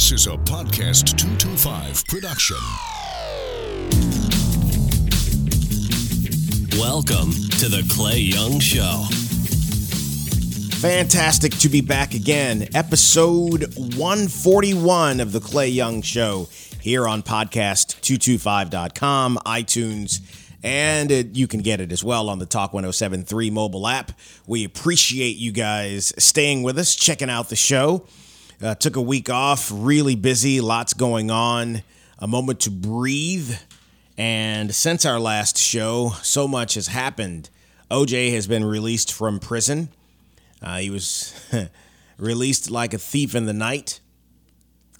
This is a Podcast 225 production. Welcome to the Clay Young Show. Fantastic to be back again. Episode 141 of The Clay Young Show here on podcast225.com, iTunes, and it, you can get it as well on the Talk 1073 mobile app. We appreciate you guys staying with us, checking out the show. Uh, took a week off, really busy, lots going on, a moment to breathe. And since our last show, so much has happened. OJ has been released from prison. Uh, he was released like a thief in the night.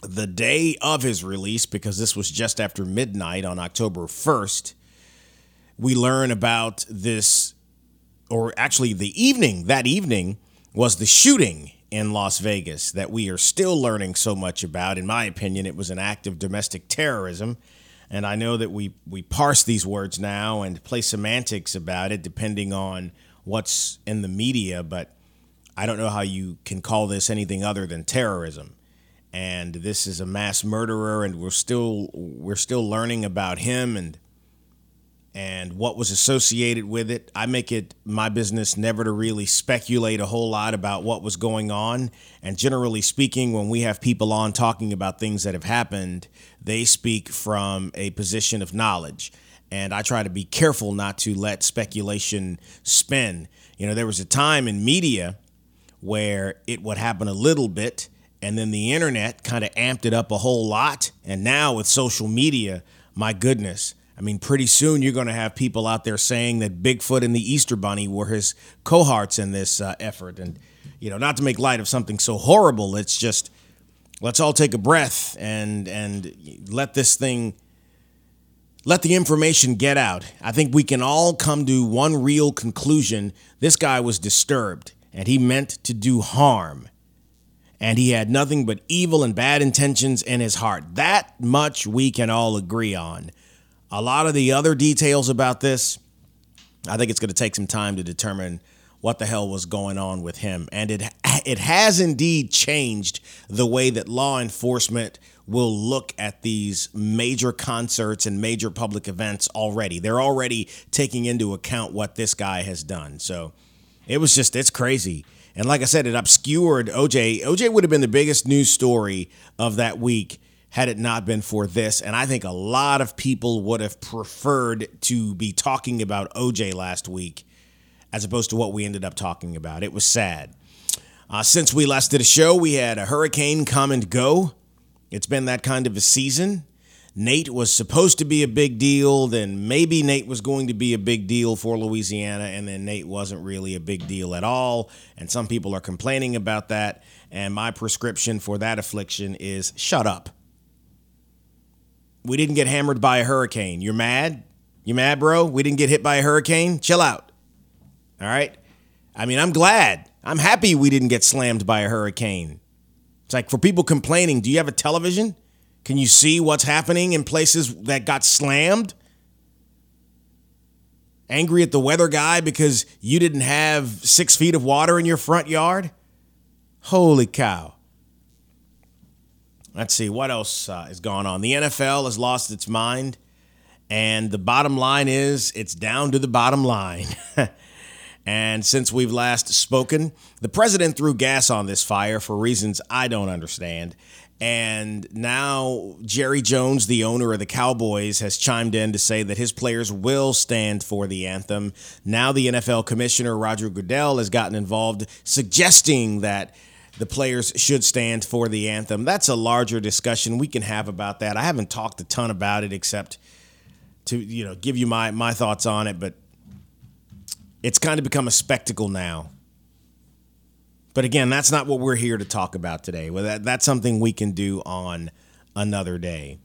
The day of his release, because this was just after midnight on October 1st, we learn about this, or actually, the evening, that evening was the shooting in Las Vegas that we are still learning so much about. In my opinion, it was an act of domestic terrorism. And I know that we, we parse these words now and play semantics about it depending on what's in the media, but I don't know how you can call this anything other than terrorism. And this is a mass murderer, and we're still we're still learning about him and and what was associated with it. I make it my business never to really speculate a whole lot about what was going on. And generally speaking, when we have people on talking about things that have happened, they speak from a position of knowledge. And I try to be careful not to let speculation spin. You know, there was a time in media where it would happen a little bit and then the internet kind of amped it up a whole lot. And now with social media, my goodness, I mean, pretty soon you're going to have people out there saying that Bigfoot and the Easter Bunny were his cohorts in this uh, effort. And, you know, not to make light of something so horrible, it's just let's all take a breath and and let this thing let the information get out. I think we can all come to one real conclusion. This guy was disturbed and he meant to do harm. And he had nothing but evil and bad intentions in his heart. That much we can all agree on. A lot of the other details about this, I think it's going to take some time to determine what the hell was going on with him. And it it has indeed changed the way that law enforcement will look at these major concerts and major public events already. They're already taking into account what this guy has done. So it was just it's crazy. And like I said, it obscured OJ. OJ would have been the biggest news story of that week had it not been for this. And I think a lot of people would have preferred to be talking about OJ last week as opposed to what we ended up talking about. It was sad. Uh, since we last did a show, we had a hurricane come and go. It's been that kind of a season. Nate was supposed to be a big deal, then maybe Nate was going to be a big deal for Louisiana, and then Nate wasn't really a big deal at all. And some people are complaining about that. And my prescription for that affliction is shut up we didn't get hammered by a hurricane. You're mad? You mad, bro? We didn't get hit by a hurricane? Chill out. All right? I mean, I'm glad. I'm happy we didn't get slammed by a hurricane. It's like for people complaining, do you have a television? Can you see what's happening in places that got slammed? Angry at the weather guy because you didn't have six feet of water in your front yard? Holy cow. Let's see what else uh, is going on. The NFL has lost its mind, and the bottom line is it's down to the bottom line. and since we've last spoken, the president threw gas on this fire for reasons I don't understand. And now Jerry Jones, the owner of the Cowboys, has chimed in to say that his players will stand for the anthem. Now the NFL commissioner, Roger Goodell, has gotten involved, suggesting that the players should stand for the anthem. That's a larger discussion we can have about that. I haven't talked a ton about it except to you know give you my my thoughts on it, but it's kind of become a spectacle now. But again, that's not what we're here to talk about today. Well, that, that's something we can do on another day.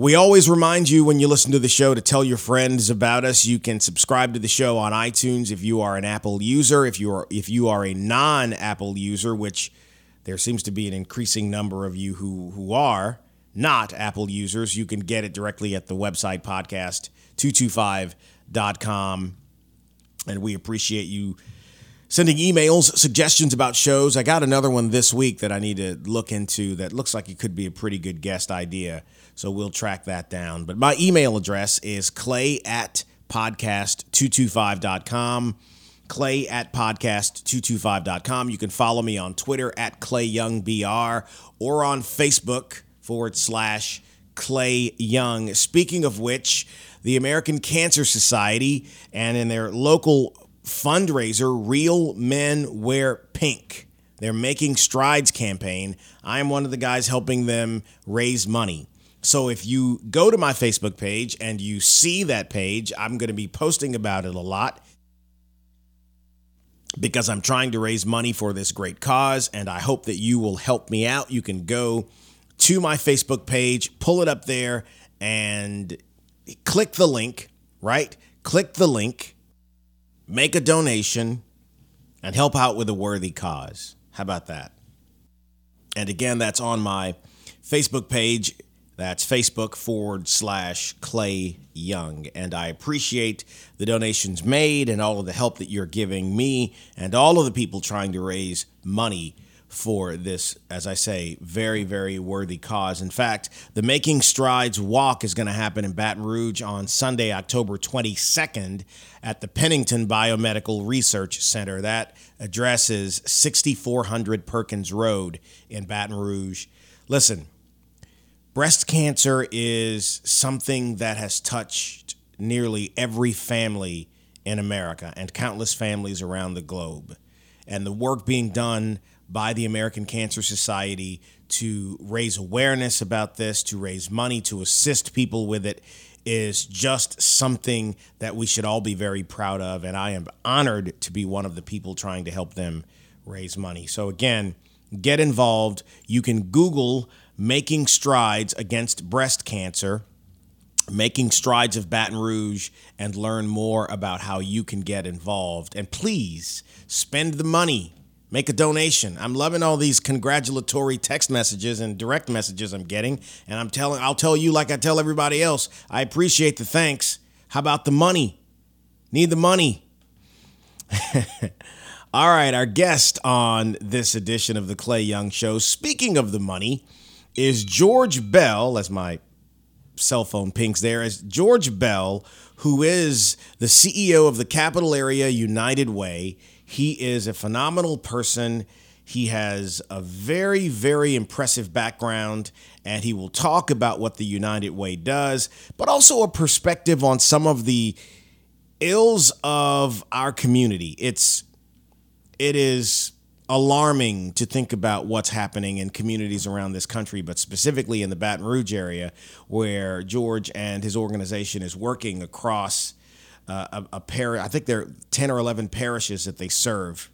We always remind you when you listen to the show to tell your friends about us. You can subscribe to the show on iTunes if you are an Apple user. If you are if you are a non-Apple user, which there seems to be an increasing number of you who who are not Apple users, you can get it directly at the website podcast225.com. And we appreciate you sending emails, suggestions about shows. I got another one this week that I need to look into that looks like it could be a pretty good guest idea. So we'll track that down. But my email address is clay at podcast225.com. Clay at podcast225.com. You can follow me on Twitter at ClayYoungBR or on Facebook forward slash Clay Young. Speaking of which, the American Cancer Society and in their local fundraiser, Real Men Wear Pink. They're making strides campaign. I am one of the guys helping them raise money. So if you go to my Facebook page and you see that page, I'm going to be posting about it a lot because I'm trying to raise money for this great cause and I hope that you will help me out. You can go to my Facebook page, pull it up there and click the link, right? Click the link make a donation, and help out with a worthy cause. How about that? And again, that's on my Facebook page. That's Facebook forward slash Clay Young. And I appreciate the donations made and all of the help that you're giving me and all of the people trying to raise money for this, as I say, very, very worthy cause. In fact, the Making Strides Walk is going to happen in Baton Rouge on Sunday, October 22nd at the Pennington Biomedical Research Center. That address is 6400 Perkins Road in Baton Rouge. Listen, breast cancer is something that has touched nearly every family in America and countless families around the globe. And the work being done by the American Cancer Society to raise awareness about this, to raise money, to assist people with it is just something that we should all be very proud of. And I am honored to be one of the people trying to help them raise money. So, again, get involved. You can Google Making Strides Against Breast Cancer, Making Strides of Baton Rouge, and learn more about how you can get involved. And please spend the money make a donation. I'm loving all these congratulatory text messages and direct messages I'm getting, and I'm telling I'll tell you like I tell everybody else. I appreciate the thanks. How about the money? Need the money. all right, our guest on this edition of the Clay Young Show, speaking of the money, is George Bell, as my cell phone pings there, is George Bell, who is the CEO of the Capital Area United Way. He is a phenomenal person. He has a very, very impressive background, and he will talk about what the United Way does, but also a perspective on some of the ills of our community. It's it is alarming to think about what's happening in communities around this country, but specifically in the Baton Rouge area, where George and his organization is working across uh, a, a. I think there are 10 or 11 parishes that they serve.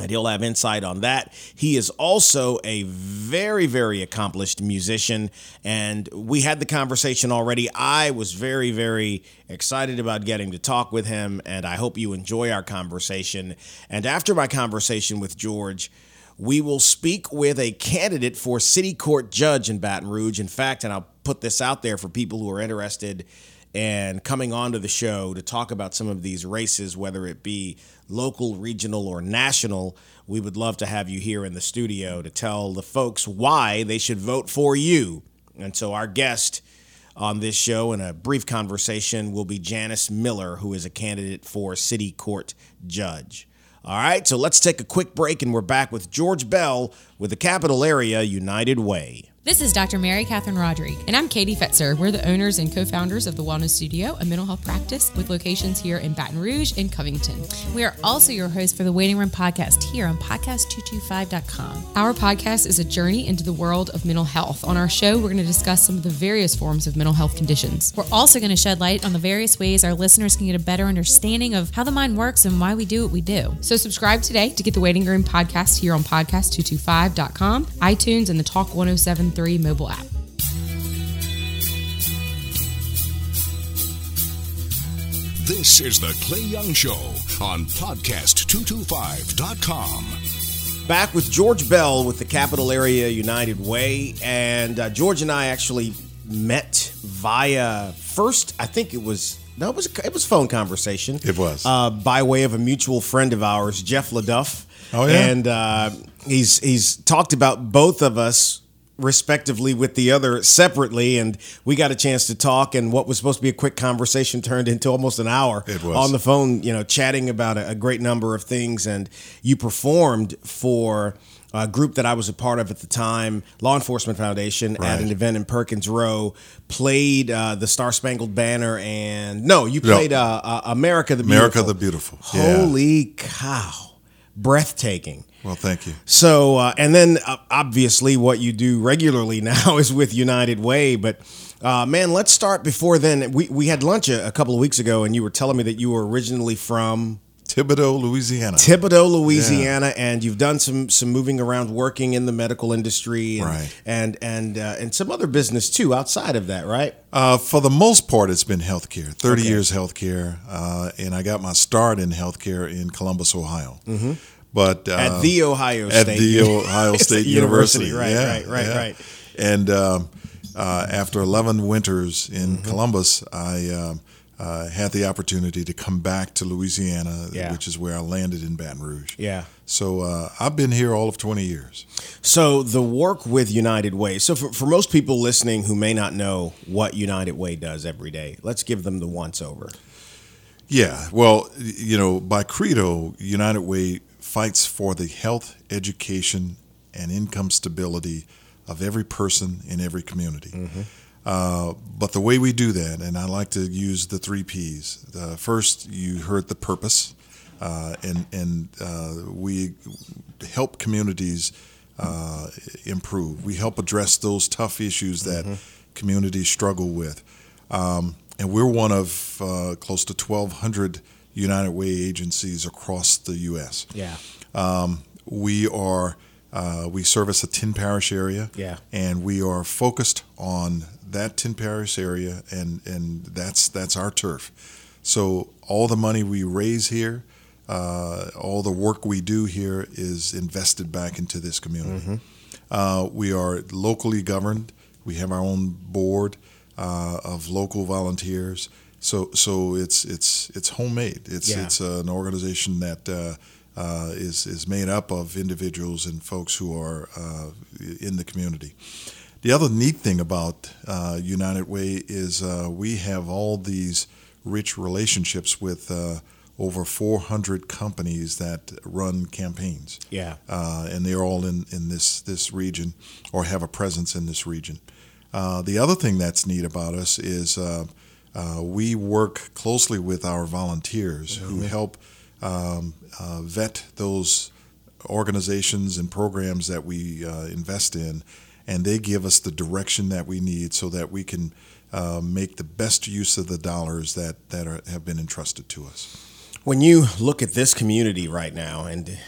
And he'll have insight on that. He is also a very, very accomplished musician. And we had the conversation already. I was very, very excited about getting to talk with him. And I hope you enjoy our conversation. And after my conversation with George, we will speak with a candidate for city court judge in Baton Rouge. In fact, and I'll put this out there for people who are interested and coming onto the show to talk about some of these races, whether it be local, regional, or national. We would love to have you here in the studio to tell the folks why they should vote for you. And so, our guest on this show in a brief conversation will be Janice Miller, who is a candidate for City Court Judge. All right, so let's take a quick break and we're back with George Bell with the Capital Area United Way. This is Dr. Mary Catherine Roderick. And I'm Katie Fetzer. We're the owners and co founders of the Wellness Studio, a mental health practice with locations here in Baton Rouge and Covington. We are also your host for the Waiting Room podcast here on podcast225.com. Our podcast is a journey into the world of mental health. On our show, we're going to discuss some of the various forms of mental health conditions. We're also going to shed light on the various ways our listeners can get a better understanding of how the mind works and why we do what we do. So subscribe today to get the Waiting Room podcast here on podcast225.com, iTunes, and the Talk 107 3 mobile app. This is the Clay Young Show on podcast225.com. Back with George Bell with the Capital Area United Way. And uh, George and I actually met via first, I think it was No, it was it was a phone conversation. It was. uh, by way of a mutual friend of ours, Jeff LaDuff. Oh, yeah? and uh, he's he's talked about both of us respectively with the other separately, and we got a chance to talk. And what was supposed to be a quick conversation turned into almost an hour It was. on the phone. You know, chatting about a, a great number of things, and you performed for. A group that I was a part of at the time, Law Enforcement Foundation, at an event in Perkins Row, played uh, the Star Spangled Banner, and no, you No. played uh, uh, America the America Beautiful. the Beautiful. Yeah. Holy cow, breathtaking. Well, thank you. So, uh, and then uh, obviously what you do regularly now is with United Way. But uh, man, let's start before then. We, we had lunch a, a couple of weeks ago, and you were telling me that you were originally from Thibodaux, Louisiana. Thibodaux, Louisiana, and you've done some some moving around, working in the medical industry, and Right. and and, uh, and some other business too outside of that, right? Uh, for the most part, it's been healthcare. Thirty Okay. years healthcare, uh, and I got my start in healthcare in Columbus, Ohio. Mm-hmm. But uh, At the Ohio State, at the Ohio State University, University, right, Yeah, right, right, yeah. right. And um, uh, after eleven winters in Mm-hmm. Columbus, I um, uh, had the opportunity to come back to Louisiana, Yeah. which is where I landed in Baton Rouge. Yeah. So uh, I've been here all of twenty years. So the work with United Way. So for, for most people listening who may not know what United Way does every day, let's give them the once over. Yeah, well, you know, by credo, United Way fights for the health, education, and income stability of every person in every community. Uh, but the way we do that, and I like to use the three P's. Uh, first, you heard the purpose, uh, and and uh, we help communities uh, improve. We help address those tough issues that communities struggle with. Um, and we're one of uh, close to 1,200 United Way agencies across the U.S. Yeah. Um, we are uh, we service a 10 parish area, Yeah. and we are focused on that 10 parish area, and and that's that's our turf. So all the money we raise here, uh, all the work we do here is invested back into this community. Uh, we are locally governed. We have our own board uh, of local volunteers. So so it's it's it's homemade. It's Yeah. it's an organization that uh, uh, is is made up of individuals and folks who are uh, in the community. The other neat thing about uh, United Way is uh, we have all these rich relationships with uh, over 400 companies that run campaigns Yeah. uh, and they're all in, in this, this region or have a presence in this region. Uh, the other thing that's neat about us is uh, we work closely with our volunteers who help um, uh, vet those organizations and programs that we uh, invest in, and they give us the direction that we need so that we can uh, make the best use of the dollars that, that are, have been entrusted to us. When you look at this community right now, and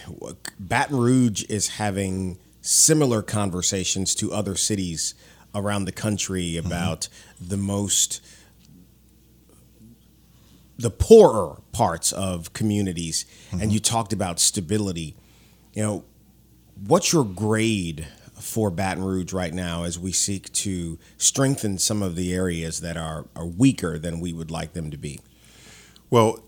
Baton Rouge is having similar conversations to other cities around the country about the most the poorer parts of communities and you talked about stability. You know what's your grade for Baton Rouge right now as we seek to strengthen some of the areas that are, are weaker than we would like them to be? Well,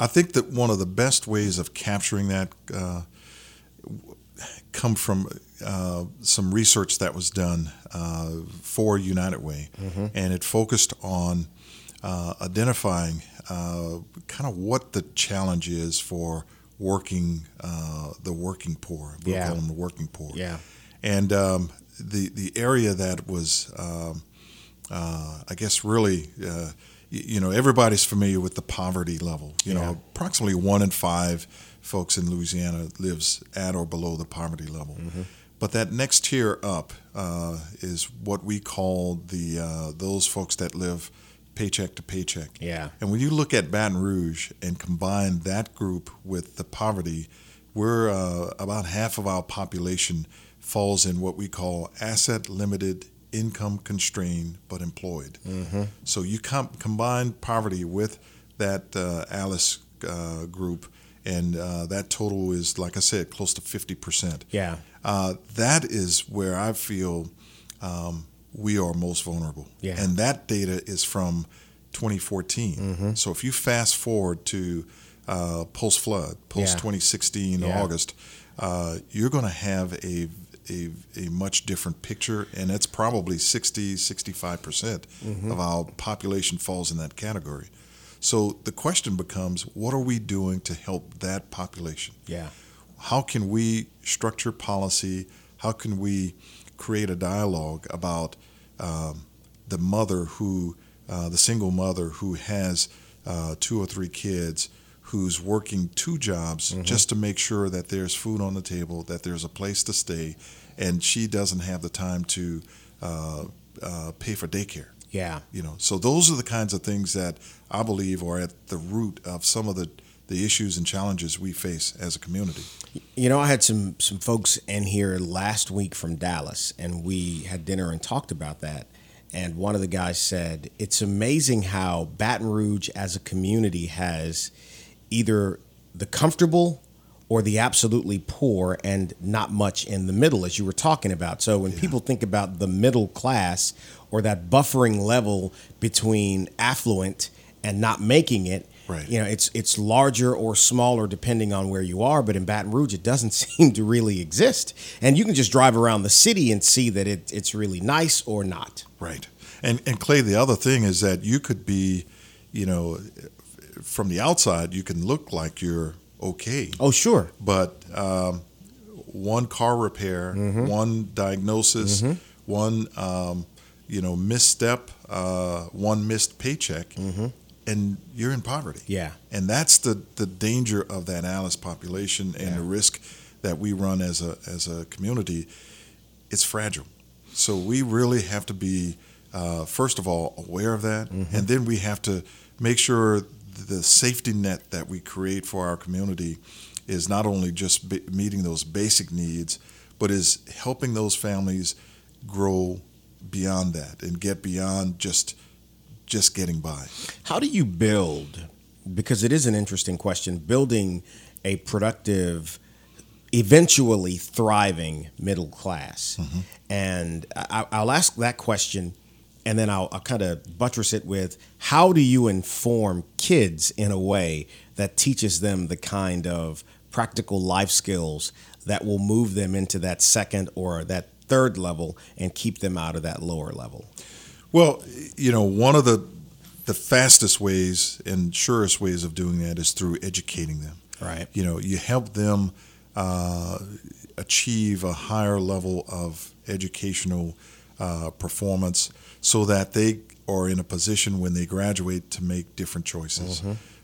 I think that one of the best ways of capturing that uh, come from uh, some research that was done uh, for United Way, and it focused on uh, identifying uh, kind of what the challenge is for working uh, the working poor. We'll Yeah. call them the working poor. Yeah. And um, the the area that was, um, uh, I guess, really, uh, y- you know, everybody's familiar with the poverty level. You Yeah. know, approximately one in five folks in Louisiana lives at or below the poverty level. But that next tier up uh, is what we call the uh, those folks that live paycheck to paycheck. Yeah. And when you look at Baton Rouge and combine that group with the poverty, we're uh, about half of our population falls in what we call asset limited, income constrained, but employed. So you com- combine poverty with that uh, Alice uh, group, and uh, that total is, like I said, close to 50%. yeah Uh, that is where I feel um, we are most vulnerable. Yeah. And that data is from 2014. So if you fast forward to uh, post flood, post 2016 Yeah. August, uh, you're going to have a, a a much different picture, and it's probably 60, 65 percent of our population falls in that category. So the question becomes, what are we doing to help that population? Yeah. how can we structure policy? How can we create a dialogue about um, the mother who, uh, the single mother who has uh, two or three kids, who's working two jobs just to make sure that there's food on the table, that there's a place to stay, and she doesn't have the time to uh, uh, pay for daycare. Yeah. You know, so those are the kinds of things that I believe are at the root of some of the, the issues and challenges we face as a community. You know, I had some some folks in here last week from Dallas, and we had dinner and talked about that. And one of the guys said, "It's amazing how Baton Rouge, as a community, has either the comfortable or the absolutely poor, and not much in the middle, as you were talking about. So when people think about the middle class or that buffering level between affluent and not making it, Right. you know, it's it's larger or smaller depending on where you are. But in Baton Rouge, it doesn't seem to really exist. And you can just drive around the city and see that it, it's really nice or not. Right. And and Clay, the other thing is that you could be, you know, from the outside you can look like you're okay, Oh, sure. but um, one car repair, Mm-hmm. one diagnosis, one um, you know misstep, uh, one missed paycheck, and you're in poverty. Yeah. And that's the the danger of that Alice population and Yeah. the risk that we run as a as a community. It's fragile. So we really have to be, uh, first of all, aware of that, Mm-hmm. and then we have to make sure the safety net that we create for our community is not only just b- meeting those basic needs, but is helping those families grow beyond that and get beyond just just getting by. How do you build? Because it is an interesting question. Building a productive, eventually thriving middle class, mm-hmm. and I, I'll ask that question, and then I'll, I'll kind of buttress it with how do you inform kids in a way that teaches them the kind of practical life skills that will move them into that second or that third level and keep them out of that lower level. Well, you know, one of the the fastest ways and surest ways of doing that is through educating them. Right. You know, you help them uh, achieve a higher level of educational uh, performance so that they are in a position when they graduate to make different choices.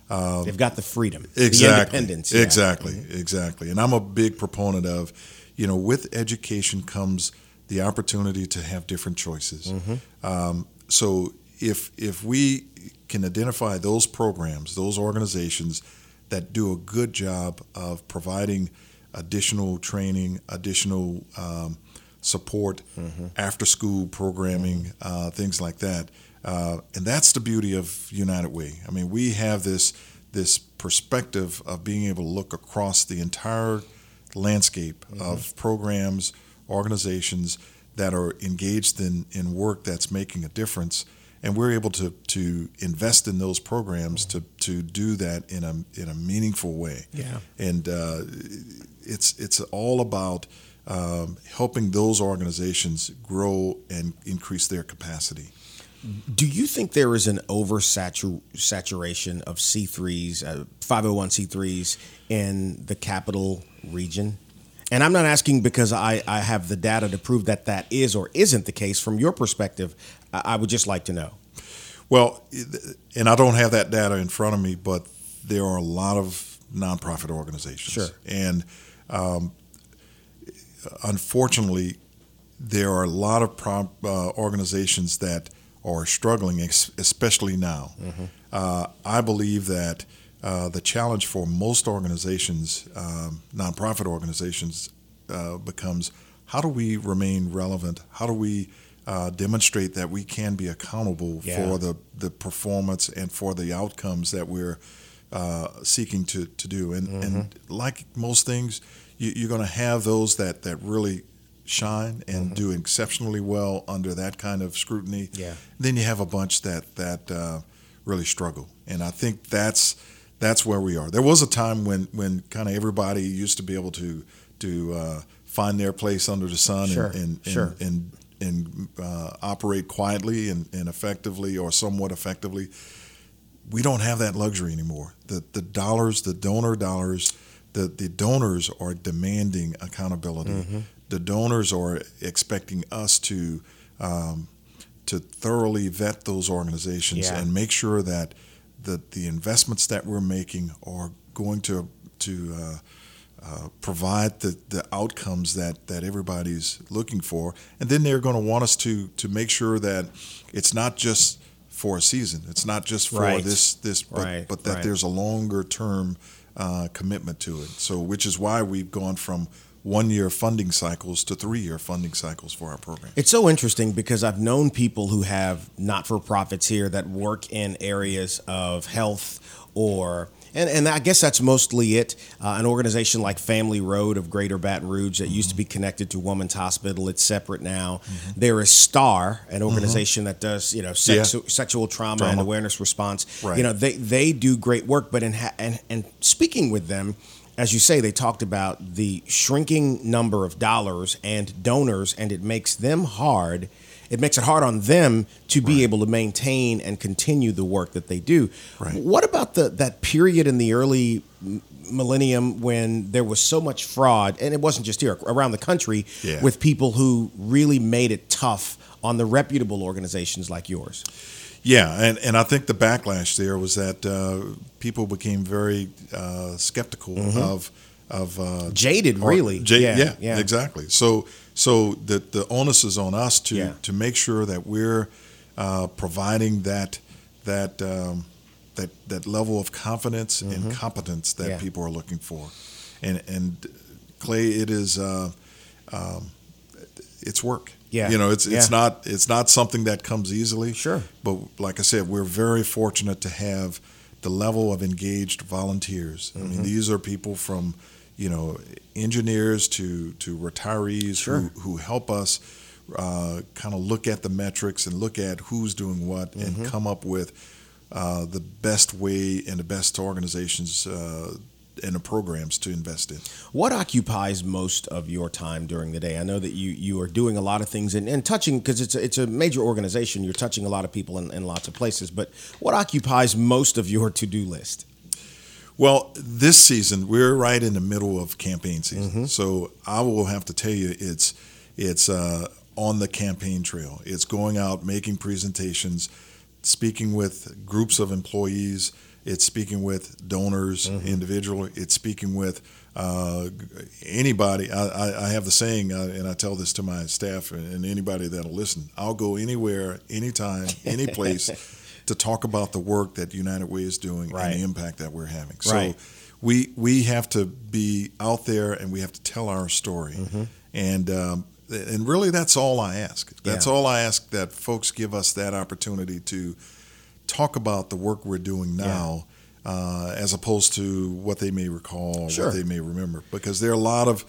They've got the freedom, Um, Exactly. the independence. yeah. Exactly. Exactly. And I'm a big proponent of, you know, with education comes the opportunity to have different choices. Mm-hmm. Um, so if if we can identify those programs, those organizations that do a good job of providing additional training, additional um, support, Mm-hmm. after school programming, uh, things like that. Uh, and that's the beauty of United Way. I mean, we have this this perspective of being able to look across the entire landscape of programs, organizations that are engaged in, in work that's making a difference. And we're able to, to invest in those programs to, to do that in a, in a meaningful way Yeah. and uh, it's it's all about um, helping those organizations grow and increase their capacity. Do you think there is an oversaturation of C3s, uh, 501c3s in the capital region? And I'm not asking because I, I have the data to prove that that is or isn't the case. From your perspective, I, I would just like to know. Well, and I don't have that data in front of me, but there are a lot of nonprofit organizations. Sure. And um, unfortunately, there are a lot of pro- uh, organizations that are struggling, especially now. Uh, I believe that uh, the challenge for most organizations, um, nonprofit organizations, uh, becomes how do we remain relevant? How do we uh, demonstrate that we can be accountable Yeah. for the, the performance and for the outcomes that we're uh, seeking to, to do? And, and like most things, you, you're going to have those that, that really shine and do exceptionally well under that kind of scrutiny. Yeah. Then you have a bunch that that uh, really struggle. And I think that's that's where we are. There was a time when when kind of everybody used to be able to to uh, find their place under the sun Sure, and and, sure. and and, and uh, operate quietly and, and effectively or somewhat effectively. We don't have that luxury anymore. The the dollars, the donor dollars, the, the donors are demanding accountability. Mm-hmm. The donors are expecting us to um, to thoroughly vet those organizations Yeah. and make sure that the the investments that we're making are going to to uh, uh, provide the, the outcomes that, that everybody's looking for, and then they're going to want us to to make sure that it's not just for a season, it's not just for Right. this this, but, Right, but that right. there's a longer term uh, commitment to it. So, which is why we've gone from one year funding cycles to three year funding cycles for our program. It's so interesting because I've known people who have not for profits here that work in areas of health or. And, and I guess that's mostly it. Uh, an organization like Family Road of Greater Baton Rouge that used to be connected to Women's Hospital, it's separate now. There is STAR, an organization that does you know sex, Yeah. sexual trauma, and awareness response. Right. You know they they do great work, but in ha- and and speaking with them, as you say, they talked about the shrinking number of dollars and donors, and it makes them hard. It makes it hard on them to be able to maintain and continue the work that they do. Right. What about the that period in the early millennium when there was so much fraud, and it wasn't just here, around the country, Yeah. with people who really made it tough on the reputable organizations like yours? Yeah, and, and I think the backlash there was that uh, people became very uh, skeptical of of uh, Mm-hmm. Jaded, really. ja- Yeah, yeah, yeah. exactly. So so the the onus is on us to Yeah. to make sure that we're uh, providing that that um, that that level of confidence and competence that Mm-hmm. Yeah. people are looking for, and and Clay, it is. Uh, um, it's work. Yeah. you know, it's it's Yeah. not it's not something that comes easily. Sure. But like I said, we're very fortunate to have the level of engaged volunteers. I Mm-hmm. mean, these are people from, you know, engineers to to retirees Sure. who, who help us uh, kind of look at the metrics and look at who's doing what Mm-hmm. and come up with uh, the best way and the best organizations uh, and the programs to invest in. What occupies most of your time during the day? I know that you, you are doing a lot of things and, and touching because it's a, it's a major organization. You're touching a lot of people in, in lots of places. But what occupies most of your to do list? Well, this season we're right in the middle of campaign season, Mm-hmm. so I will have to tell you it's it's uh, on the campaign trail. It's going out, making presentations, speaking with groups of employees. It's speaking with donors Mm-hmm. individually. It's speaking with uh, anybody. I, I, I have the saying, uh, and I tell this to my staff and, and anybody that'll listen. I'll go anywhere, anytime, any place to talk about the work that United Way is doing Right. and the impact that we're having. So Right. we we have to be out there and we have to tell our story. Mm-hmm. And um, and really that's all I ask. That's Yeah. all I ask that folks give us that opportunity to talk about the work we're doing now. Uh, as opposed to what they may recall or Sure. what they may remember, because there are a lot of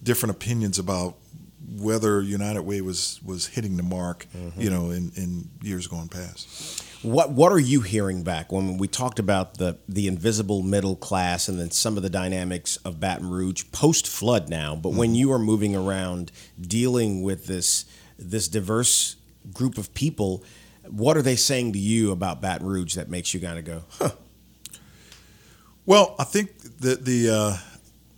different opinions about whether United Way was was hitting the mark, Mm-hmm. you know, in, in years going past. What what are you hearing back when we talked about the the invisible middle class and then some of the dynamics of Baton Rouge post flood now? But when you are moving around dealing with this this diverse group of people, what are they saying to you about Baton Rouge that makes you kind of go, huh? Well, I think that the uh,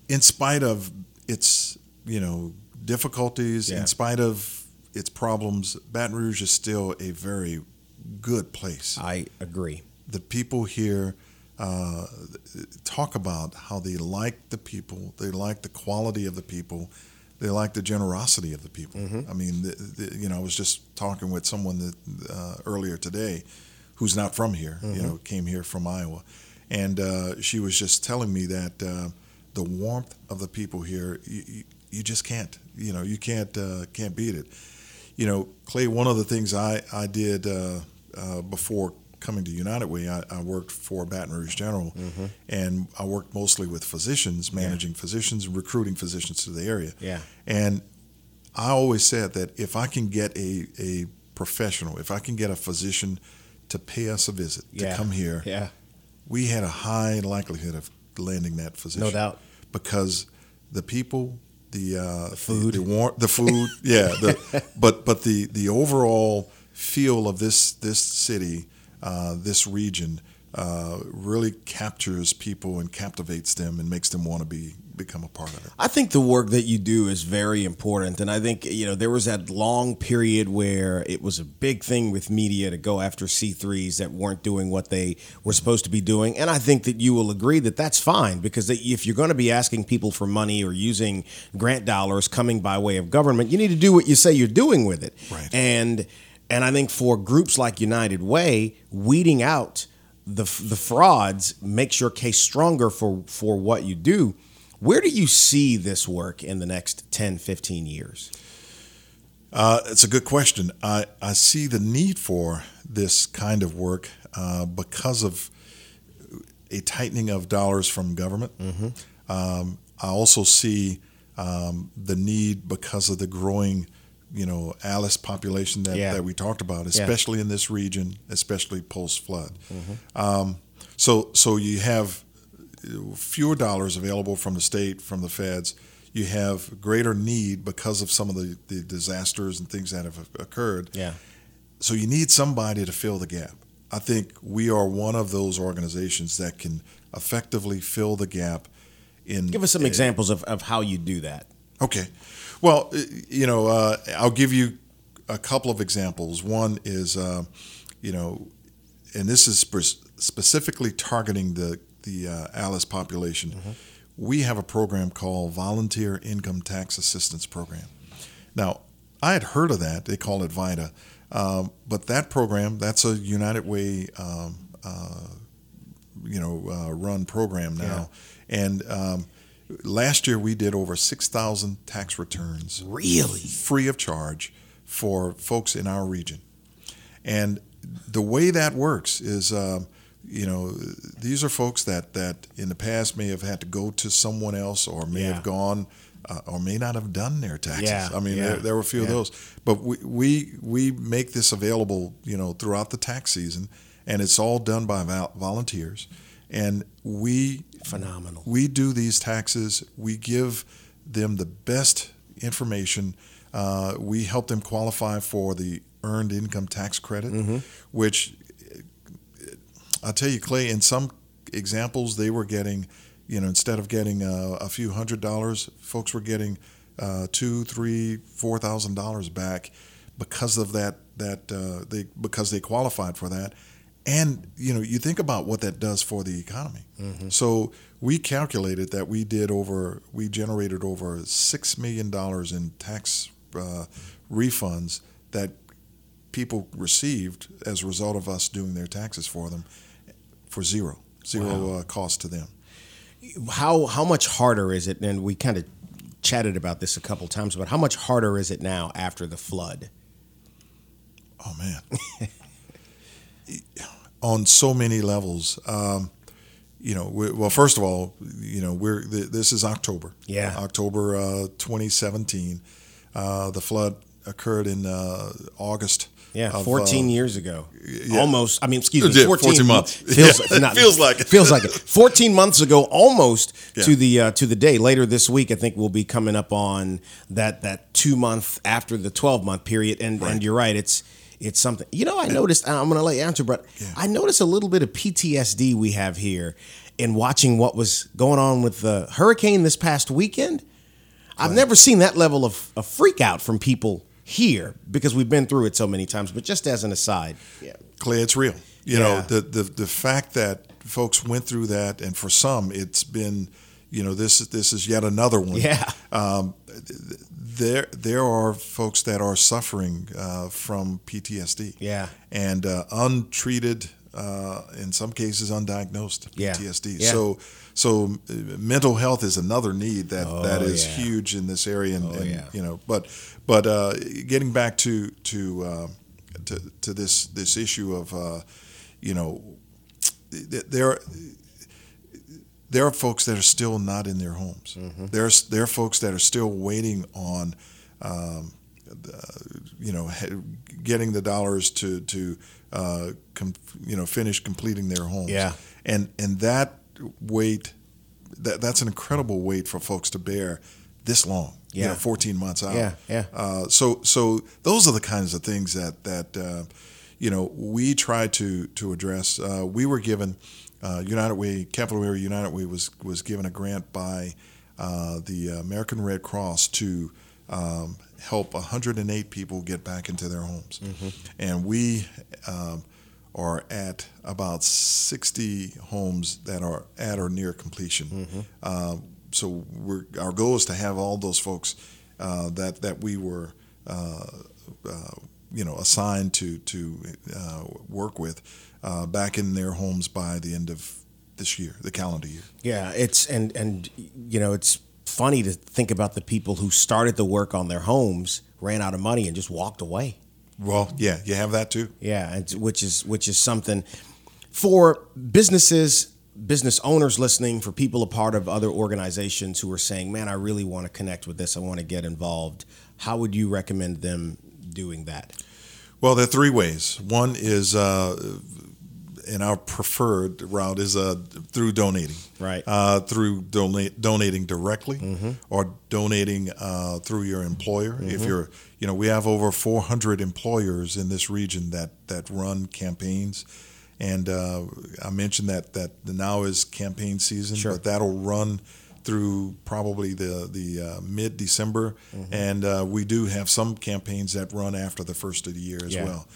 in spite of its you know difficulties, Yeah. in spite of its problems, Baton Rouge is still a very good place. I agree. The people here uh, talk about how they like the people, they like the quality of the people, they like the generosity of the people. I mean, the, the, you know, I was just talking with someone that uh, earlier today, who's not from here. You know, came here from Iowa, and uh, she was just telling me that uh, the warmth of the people here, you, you, you just can't. You know, you can't uh, can't beat it. You know, Clay. One of the things I I did uh, uh, before coming to United Way, I, I worked for Baton Rouge General, and I worked mostly with physicians, managing physicians, recruiting physicians to the area. Yeah. And I always said that if I can get a, a professional, if I can get a physician to pay us a visit Yeah. to come here, Yeah. we had a high likelihood of landing that physician. No doubt. because the people, the uh, the food. the, war- the food, yeah. The, but but the the overall feel of this this city, uh, this region, uh, really captures people and captivates them and makes them want to be become a part of it. I think the work that you do is very important. And I think, you know, there was that long period where it was a big thing with media to go after C3s that weren't doing what they were supposed to be doing. And I think that you will agree that that's fine because if you're going to be asking people for money or using grant dollars coming by way of government, you need to do what you say you're doing with it. Right. And and I think for groups like United Way, weeding out the the frauds makes your case stronger for for what you do. Where do you see this work in the next 10, 15 years? Uh, it's a good question. I, I see the need for this kind of work uh, because of a tightening of dollars from government. Um, I also see um, the need because of the growing, you know, Alice population that, Yeah. that we talked about, especially in this region, especially post flood. Um, so so you have fewer dollars available from the state, from the feds. You have greater need because of some of the, the disasters and things that have occurred. Yeah. So you need somebody to fill the gap. I think we are one of those organizations that can effectively fill the gap. In Give us some examples of, of how you do that. Okay. Well, you know, uh, I'll give you a couple of examples. One is, uh, you know, and this is specifically targeting the the uh, Alice population. We have a program called Volunteer Income Tax Assistance Program. Now, I had heard of that. They call it VITA, um, but that program that's a United Way, um, uh, you know, uh, run program now, and um, last year we did over six thousand tax returns Really? free of charge for folks in our region. And the way that works is, um, you know, these are folks that, that in the past may have had to go to someone else or may Yeah. have gone uh, or may not have done their taxes. Yeah, I mean, yeah, there, there were a few of those. But we, we, we make this available, you know, throughout the tax season, and it's all done by vol- volunteers. And we Phenomenal. we do these taxes. We give them the best information. Uh, we help them qualify for the earned income tax credit, Mm-hmm. which I'll tell you, Clay. In some examples, they were getting, you know, instead of getting uh, a few hundred dollars, folks were getting uh, two, three, four thousand dollars back because of that. That uh, they because they qualified for that. And you know, you think about what that does for the economy. So we calculated that we did over, we generated over six million dollars in tax uh, refunds that people received as a result of us doing their taxes for them for zero, zero uh, cost to them. How how much harder is it? And we kind of chatted about this a couple times, but how much harder is it now after the flood? Oh man, on so many levels. Um, you know, we, well, first of all, you know, we're th- this is October. Yeah. October uh, 2017. Uh, the flood occurred in uh, August. Yeah, of, 14 uh, years ago. yeah. Almost. I mean, excuse me, 14, 14 months. Feels, Yeah, not- feels like it. Feels like it. 14 months ago, almost Yeah. to the uh, to the day. Later this week, I think we'll be coming up on that that two month after the 12 month period. And and you're right, it's it's something. You know, I noticed. I'm going to let you answer, but Yeah. I noticed a little bit of PTSD we have here in watching what was going on with the hurricane this past weekend. I've never seen that level of, of freak out from people here because we've been through it so many times. But just as an aside, yeah, Clay, it's real. You Yeah. know, the, the the fact that folks went through that, and for some, it's been, you know, this this is yet another one. Yeah. Um, there there are folks that are suffering uh, from PTSD. Yeah. And uh, untreated, uh, in some cases, undiagnosed Yeah. PTSD. Yeah. So so mental health is another need that, that is yeah. huge in this area. And, and, yeah. you know, but but uh, getting back to to uh, to, to this this issue of uh, you know there there are folks that are still not in their homes. There's there are folks that are still waiting on um, the, you know getting the dollars to to uh, com, you know finish completing their homes. Yeah. and and that weight that that's an incredible weight for folks to bear this long. you Yeah. know, 14 months out. Yeah, yeah. Uh, so so those are the kinds of things that that uh, you know we try to to address. Uh, we were given uh, United Way Capital Area United Way was was given a grant by uh, the American Red Cross to um, help 108 people get back into their homes, and we. Um, are at about 60 homes that are at or near completion. Uh, so we're, our goal is to have all those folks uh, that that we were, uh, uh, you know, assigned to to uh, work with uh, back in their homes by the end of this year, the calendar year. Yeah, it's and and you know it's funny to think about the people who started the work on their homes, ran out of money, and just walked away. Well, yeah, you have that too. Yeah, and which is which is something for businesses, business owners listening, for people a part of other organizations who are saying, "Man, I really want to connect with this. I want to get involved." How would you recommend them doing that? Well, there are three ways. One is, uh, and our preferred route is uh, through donating. Right. Uh, through donate, donating directly or donating uh, through your employer. If you're, you know, we have over 400 employers in this region that, that run campaigns. And uh, I mentioned that, that now is campaign season, Sure. but that'll run through probably the the uh, mid December, and uh, we do have some campaigns that run after the first of the year as Yeah. well.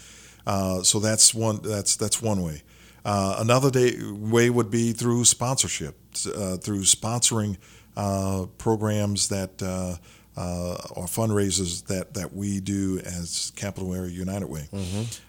Uh, so that's one that's that's one way. Uh, another day, way would be through sponsorship, uh, through sponsoring uh, programs that uh, uh, or fundraisers that, that we do as Capital Area United Way.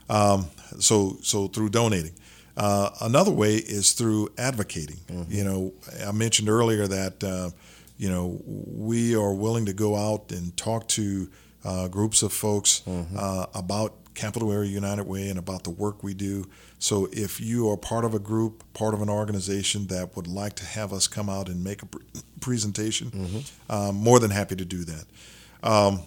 Um, so so through donating. Uh, another way is through advocating. You know, I mentioned earlier that uh, you know we are willing to go out and talk to uh, groups of folks uh, about Capital Area United Way and about the work we do. So if you are part of a group, part of an organization that would like to have us come out and make a pre- presentation, um, more than happy to do that. Um,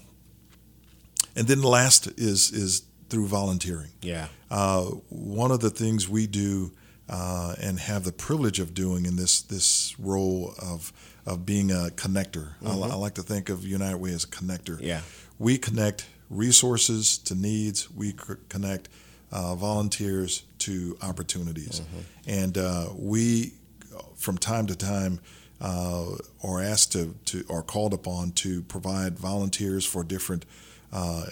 and then the last is is through volunteering. Yeah. Uh, one of the things we do uh, and have the privilege of doing in this this role of of being a connector. I, li- I like to think of United Way as a connector. Yeah. We connect resources to needs. We c- connect uh, volunteers to opportunities, and uh, we, from time to time, uh, are asked to, to are called upon to provide volunteers for different uh,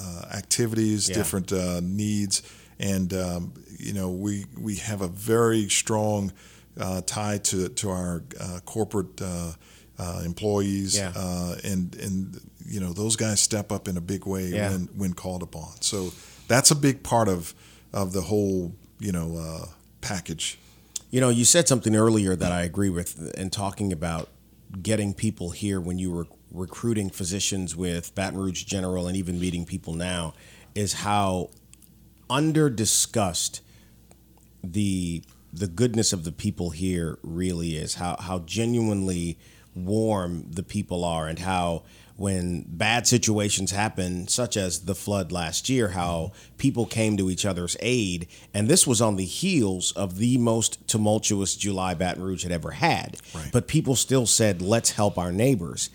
uh, activities, Yeah. different uh, needs, and um, you know we we have a very strong uh, tie to to our uh, corporate uh, uh, employees, Yeah. uh, and and you know those guys step up in a big way Yeah. when when called upon. So that's a big part of of the whole you know uh, package. You know, you said something earlier that I agree with in talking about getting people here when you were recruiting physicians with Baton Rouge General and even meeting people now is how under discussed the the goodness of the people here really is how how genuinely warm the people are and how when bad situations happen such as the flood last year how people came to each other's aid and this was on the heels of the most tumultuous July Baton Rouge had ever had Right. but people still said let's help our neighbors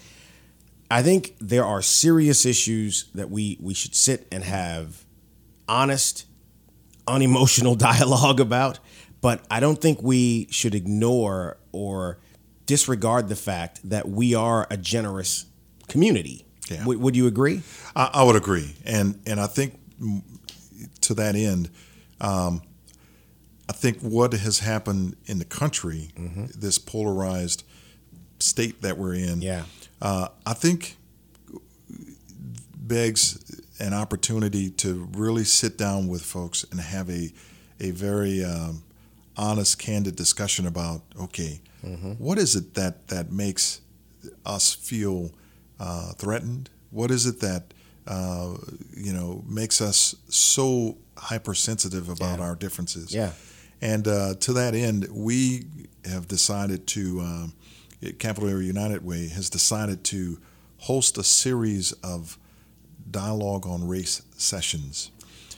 I think there are serious issues that we we should sit and have honest, unemotional dialogue about, but I don't think we should ignore or disregard the fact that we are a generous community. Yeah. Would, would you agree? I, I would agree, and and I think to that end, um, I think what has happened in the country, this polarized state that we're in, Yeah. uh, I think begs an opportunity to really sit down with folks and have a a very um, honest, candid discussion about okay, what is it that that makes us feel uh, threatened? What is it that uh, you know makes us so hypersensitive about Yeah. our differences? Yeah. And uh, to that end, we have decided to, um, Capital Area United Way has decided to host a series of dialogue on race sessions.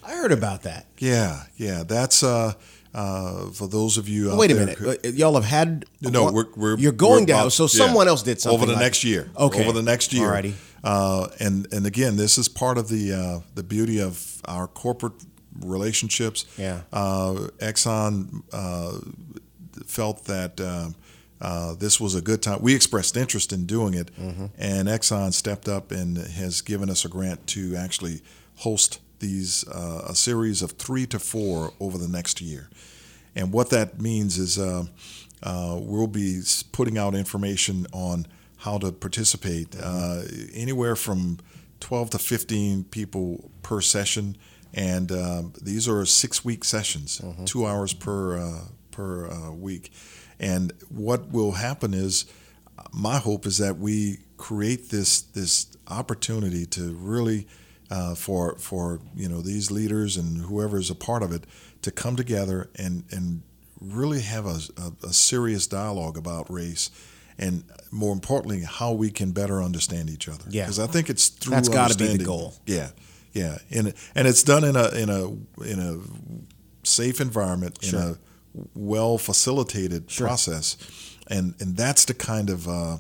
I heard about that. Yeah, yeah, that's uh, uh, for those of you. Wait a minute. who- Uh, Y'all have had. No, we're, we're you're going we're down. about- so yeah, someone else did something over the like- next year. Okay. over the next year. Alrighty. Uh, and and again, this is part of the uh, the beauty of our corporate relationships. Yeah. Uh, Exxon uh, felt that. Uh, uh, this was a good time. We expressed interest in doing it, Mm-hmm. and Exxon stepped up and has given us a grant to actually host these uh, a series of three to four over the next year. And what that means is uh, uh, we'll be putting out information on how to participate. Uh, anywhere from 12 to 15 people per session, and um, these are six-week sessions, two hours per uh, per uh, week. And what will happen is, my hope is that we create this this opportunity to really uh, for for you know these leaders and whoever is a part of it to come together and and really have a, a, a serious dialogue about race and more importantly how we can better understand each other. Yeah. because I think it's through That's gotta be the goal. yeah. Yeah. And and it's done in a in a in a safe environment in a well facilitated process. And and that's the kind of uh,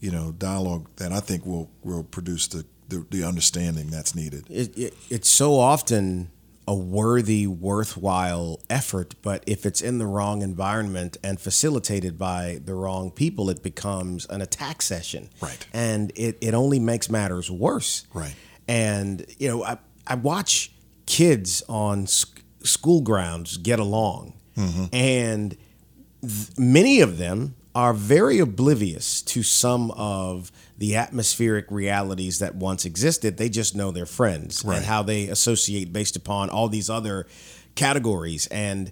you know dialogue that I think will will produce the the, the understanding that's needed it, it, it's so often a worthy, worthwhile effort, but if it's in the wrong environment and facilitated by the wrong people, it becomes an attack session. Right. And it, it only makes matters worse. Right. And, you know, I, I watch kids on sc- school grounds get along, mm-hmm. and th- many of them are very oblivious to some of the atmospheric realities that once existed. They just know their friends Right. and how they associate based upon all these other categories. And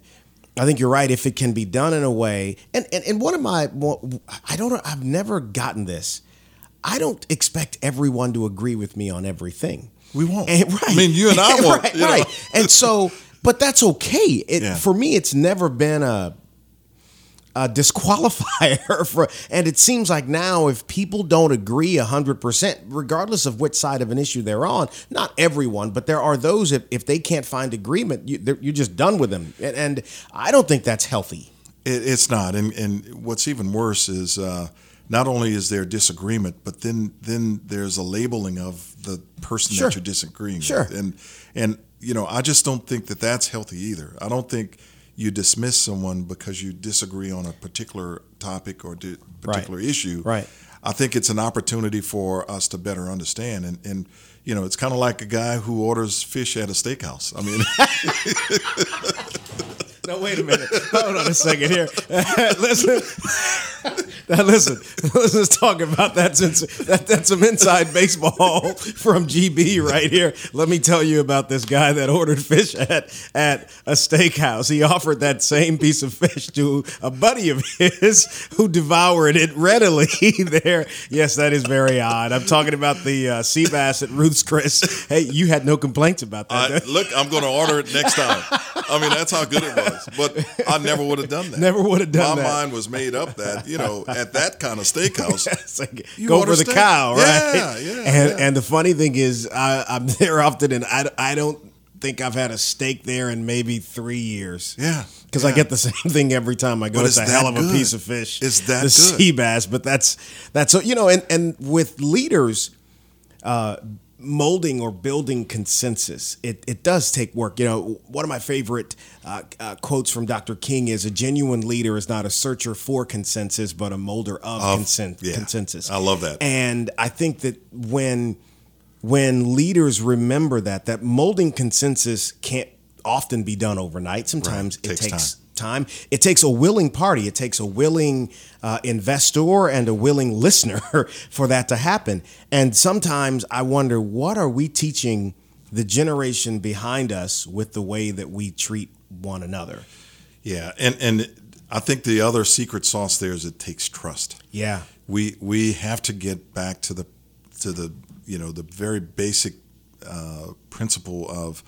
I think you're right. If it can be done in a way, and and, and one of my, I don't know, I've never gotten this. I don't expect everyone to agree with me on everything. We won't. And, right. I mean, you and I won't, right, right. And so, but that's okay. It, Yeah. For me, it's never been a a disqualifier for and it seems like now if people don't agree 100% regardless of which side of an issue they're on not everyone but there are those if, if they can't find agreement you, you're just done with them and, and i don't think that's healthy It, it's not, and and what's even worse is uh, not only is there disagreement, but then then there's a labeling of the person Sure. that you're disagreeing Sure. with, and and you know I just don't think that that's healthy either. I don't think you dismiss someone because you disagree on a particular topic or di- particular issue. Right. I think it's an opportunity for us to better understand, and and you know it's kind of like a guy who orders fish at a steakhouse. I mean. no wait a minute. Hold on a second here. Listen. Now listen. Let's just talk about that since that, that's some inside baseball from gb right here. Let me tell you about this guy that ordered fish at at a steakhouse. He offered that same piece of fish to a buddy of his who devoured it readily there. Yes that is very odd. I'm talking about the uh, sea bass at ruth's chris. Hey you had no complaints about that I, look, I'm going to order it next time. I mean, that's how good it was. But I never would have done that. Never would have done My that. My mind was made up that you know at that kind of steakhouse. It's like, go for the steak. cow, right? Yeah, yeah, And yeah. and the funny thing is, I, I'm there often, and I, I don't think I've had a steak there in maybe three years. Yeah, Because I get the same thing every time I go. But It's, it's a hell of a good. piece of fish. It's that the good. sea bass, but that's that's so you know, and and with leaders, uh, molding or building consensus, it it does take work. You know, one of my favorite uh, uh, quotes from Dr. King is: "A genuine leader is not a searcher for consensus, but a molder of, Of- consen- yeah. consensus." I love that. And I think that when when leaders remember that that molding consensus can't often be done overnight. Sometimes Right. it Takes takes time. It takes a willing party. It takes a willing uh, investor and a willing listener for that to happen. And sometimes I wonder, what are we teaching the generation behind us with the way that we treat one another? Yeah, and and I think the other secret sauce there is it takes trust. Yeah. We we have to get back to the to the you know the very basic uh, principle of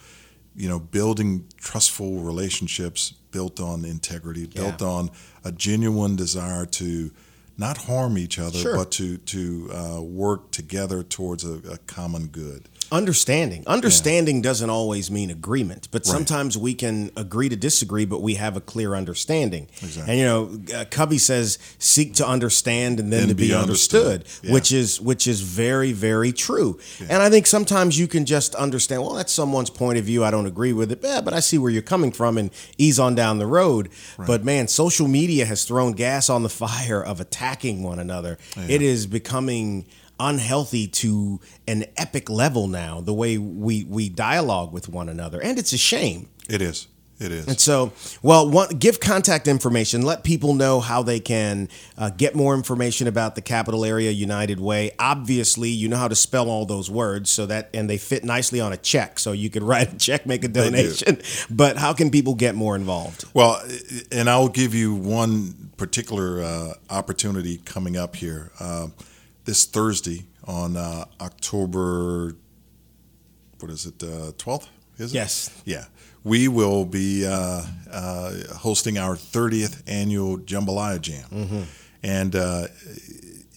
you know building trustful relationships built on integrity, built Yeah. on a genuine desire to not harm each other, Sure. but to to uh, work together towards a, a common good. Understanding. Understanding doesn't always mean agreement, but sometimes we can agree to disagree, but we have a clear understanding. Exactly. And you know, uh, Covey says, "Seek to understand and then And to be, be understood,", understood. Yeah. which is which is very very true. And I think sometimes you can just understand. Well, that's someone's point of view. I don't agree with it, yeah, but I see where you're coming from, and ease on down the road. But man, social media has thrown gas on the fire of attacking one another. It is becoming unhealthy to an epic level now the way we we dialogue with one another. And it's a shame. It is. It is. and so well one, give contact information. Let people know how they can uh, get more information about the capital area united way. Obviously you know how to spell all those words so that and they fit nicely on a check so you could write a check make a do. donation. But how can people get more involved? Well, and I'll give you one particular uh, opportunity coming up here. Uh, this Thursday on uh, October. What is it? uh, Twelfth? is it? Yes. Yeah, we will be uh, uh, hosting our thirtieth annual Jambalaya Jam, and uh,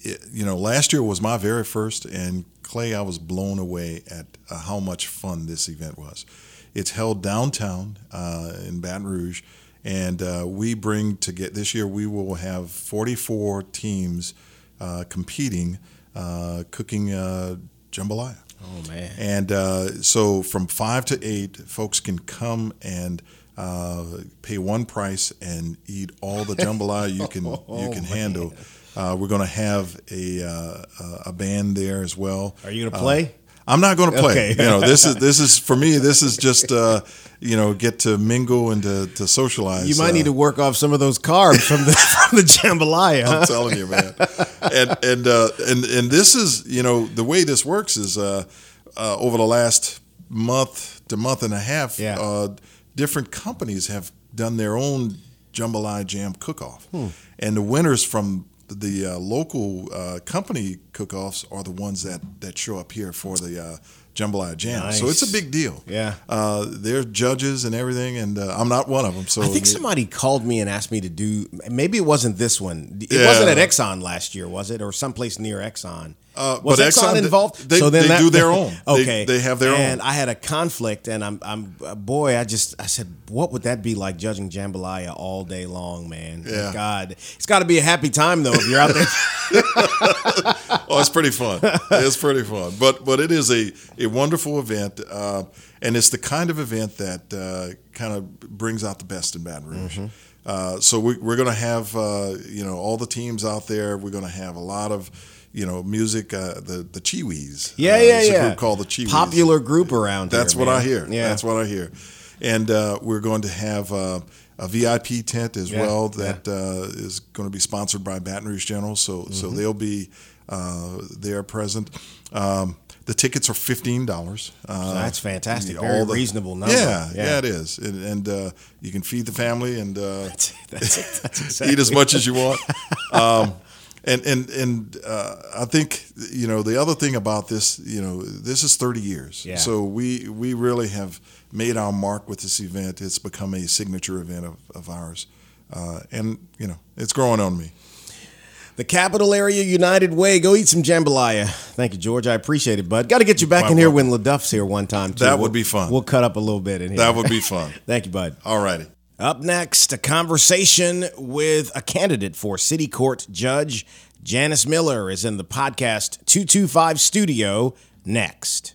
it, you know, last year was my very first, and Clay, I was blown away at uh, how much fun this event was. It's held downtown uh, in Baton Rouge, and uh, we bring to get this year. We will have 44 teams uh, competing, uh, cooking uh, jambalaya. oh man And uh, so from five to eight, folks can come and uh, pay one price and eat all the jambalaya you can you can handle. Uh, we're going to have a uh, a band there as well. are you gonna play I'm not going to play. Okay. You know, this is this is for me. This is just uh, you know get to mingle and to, to socialize. you might uh, need to work off some of those carbs from the from the jambalaya huh? I'm telling you, man. And and uh, and and this is you know the way this works is uh, uh, over the last month to month and a half, Yeah. uh, different companies have done their own jambalaya jam cook-off, Hmm. and the winners from the uh, local uh, company cook-offs are the ones that that show up here for the uh, jambalaya jam. So it's a big deal. Yeah. uh, they're judges and everything, and uh, I'm not one of them. So I think somebody called me and asked me to do. Maybe it wasn't this one. It Yeah. wasn't at Exxon last year, was it, or someplace near Exxon? Uh, was but Exxon, Exxon, involved? they- they do their own. They- Okay, they have their and own. And I had a conflict, and I'm, I'm, uh, boy, I just, I said, what would that be like judging jambalaya all day long, man? Yeah. God, it's got to be a happy time though if you're out there. oh, it's pretty fun. It's pretty fun. But but it is a, a wonderful event, uh, and it's the kind of event that uh, kind of brings out the best in Baton Rouge. Mm-hmm. Uh, so we, we're going to have uh, you know all the teams out there. We're going to have a lot of you know music. Uh, the the Chee Weez. Yeah, uh, yeah, there's yeah. A group called the Chee Weez. Popular group around That's here. what man. I hear. Yeah, That's what I hear. And uh, we're going to have uh, a VIP tent as Yeah, well that uh, is going to be sponsored by Baton Rouge General. So so Mm-hmm. they'll be uh, there present. Um, the tickets are fifteen dollars. Uh, that's fantastic. all Very the- reasonable number. Yeah, Yeah. yeah, it is, and, and uh, you can feed the family and uh, That's, that's, that's exactly. eat as much as you want. Um, and and and uh, I think you know the other thing about this, you know, this is 30 years. Yeah. So we we really have made our mark with this event. It's become a signature event of, of ours, uh, and you know, it's growing on me. The Capital Area United Way. Go eat some jambalaya. Thank you, George. I appreciate it, bud. Got to get you back Quite in here welcome. when LaDuff's here one time. Too. That would We'll- be fun. We'll cut up a little bit in here. That would be fun. Thank you, bud. All righty. Up next, a conversation with a candidate for City Court Judge. Janice Miller is in the podcast 225 studio next.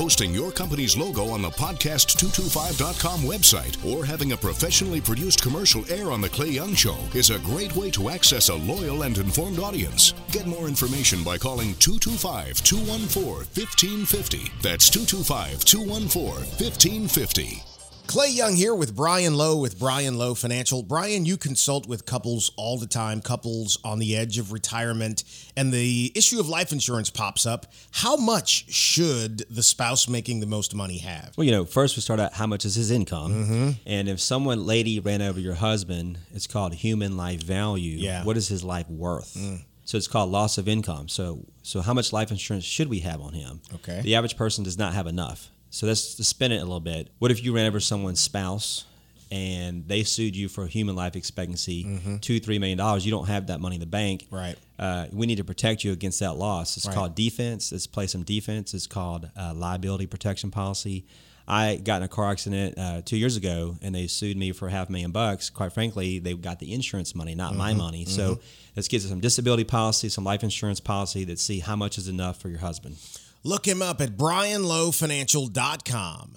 Posting your company's logo on the podcast225.com website or having a professionally produced commercial air on The Clay Young Show is a great way to access a loyal and informed audience. Get more information by calling 225 214 1550. That's 225 214 1550. Clay Young here with Brian Lowe with Brian Lowe Financial. Brian, you consult with couples all the time, couples on the edge of retirement, and the issue of life insurance pops up. How much should the spouse making the most money have? Well, you know, first we start out how much is his income, Mm-hmm. and if someone lady ran over your husband, it's called human life value. Yeah. Mm. What is his life worth? So it's called loss of income. So so how much life insurance should we have on him? Okay. The average person does not have enough. So let's to spin it a little bit. What if you ran over someone's spouse and they sued you for human life expectancy, two, three million dollars? You don't have that money in the bank. Mm-hmm. Right. Uh, we need to protect you against that loss. It's Right. called defense. Let's play some defense. It's called uh, liability protection policy. I got in a car accident uh, two years ago, and they sued me for half a million bucks. Quite frankly, they got the insurance money, not my money. So let's get some disability policy, some life insurance policy that see how much is enough for your husband. Look him up at brianlowefinancial.com.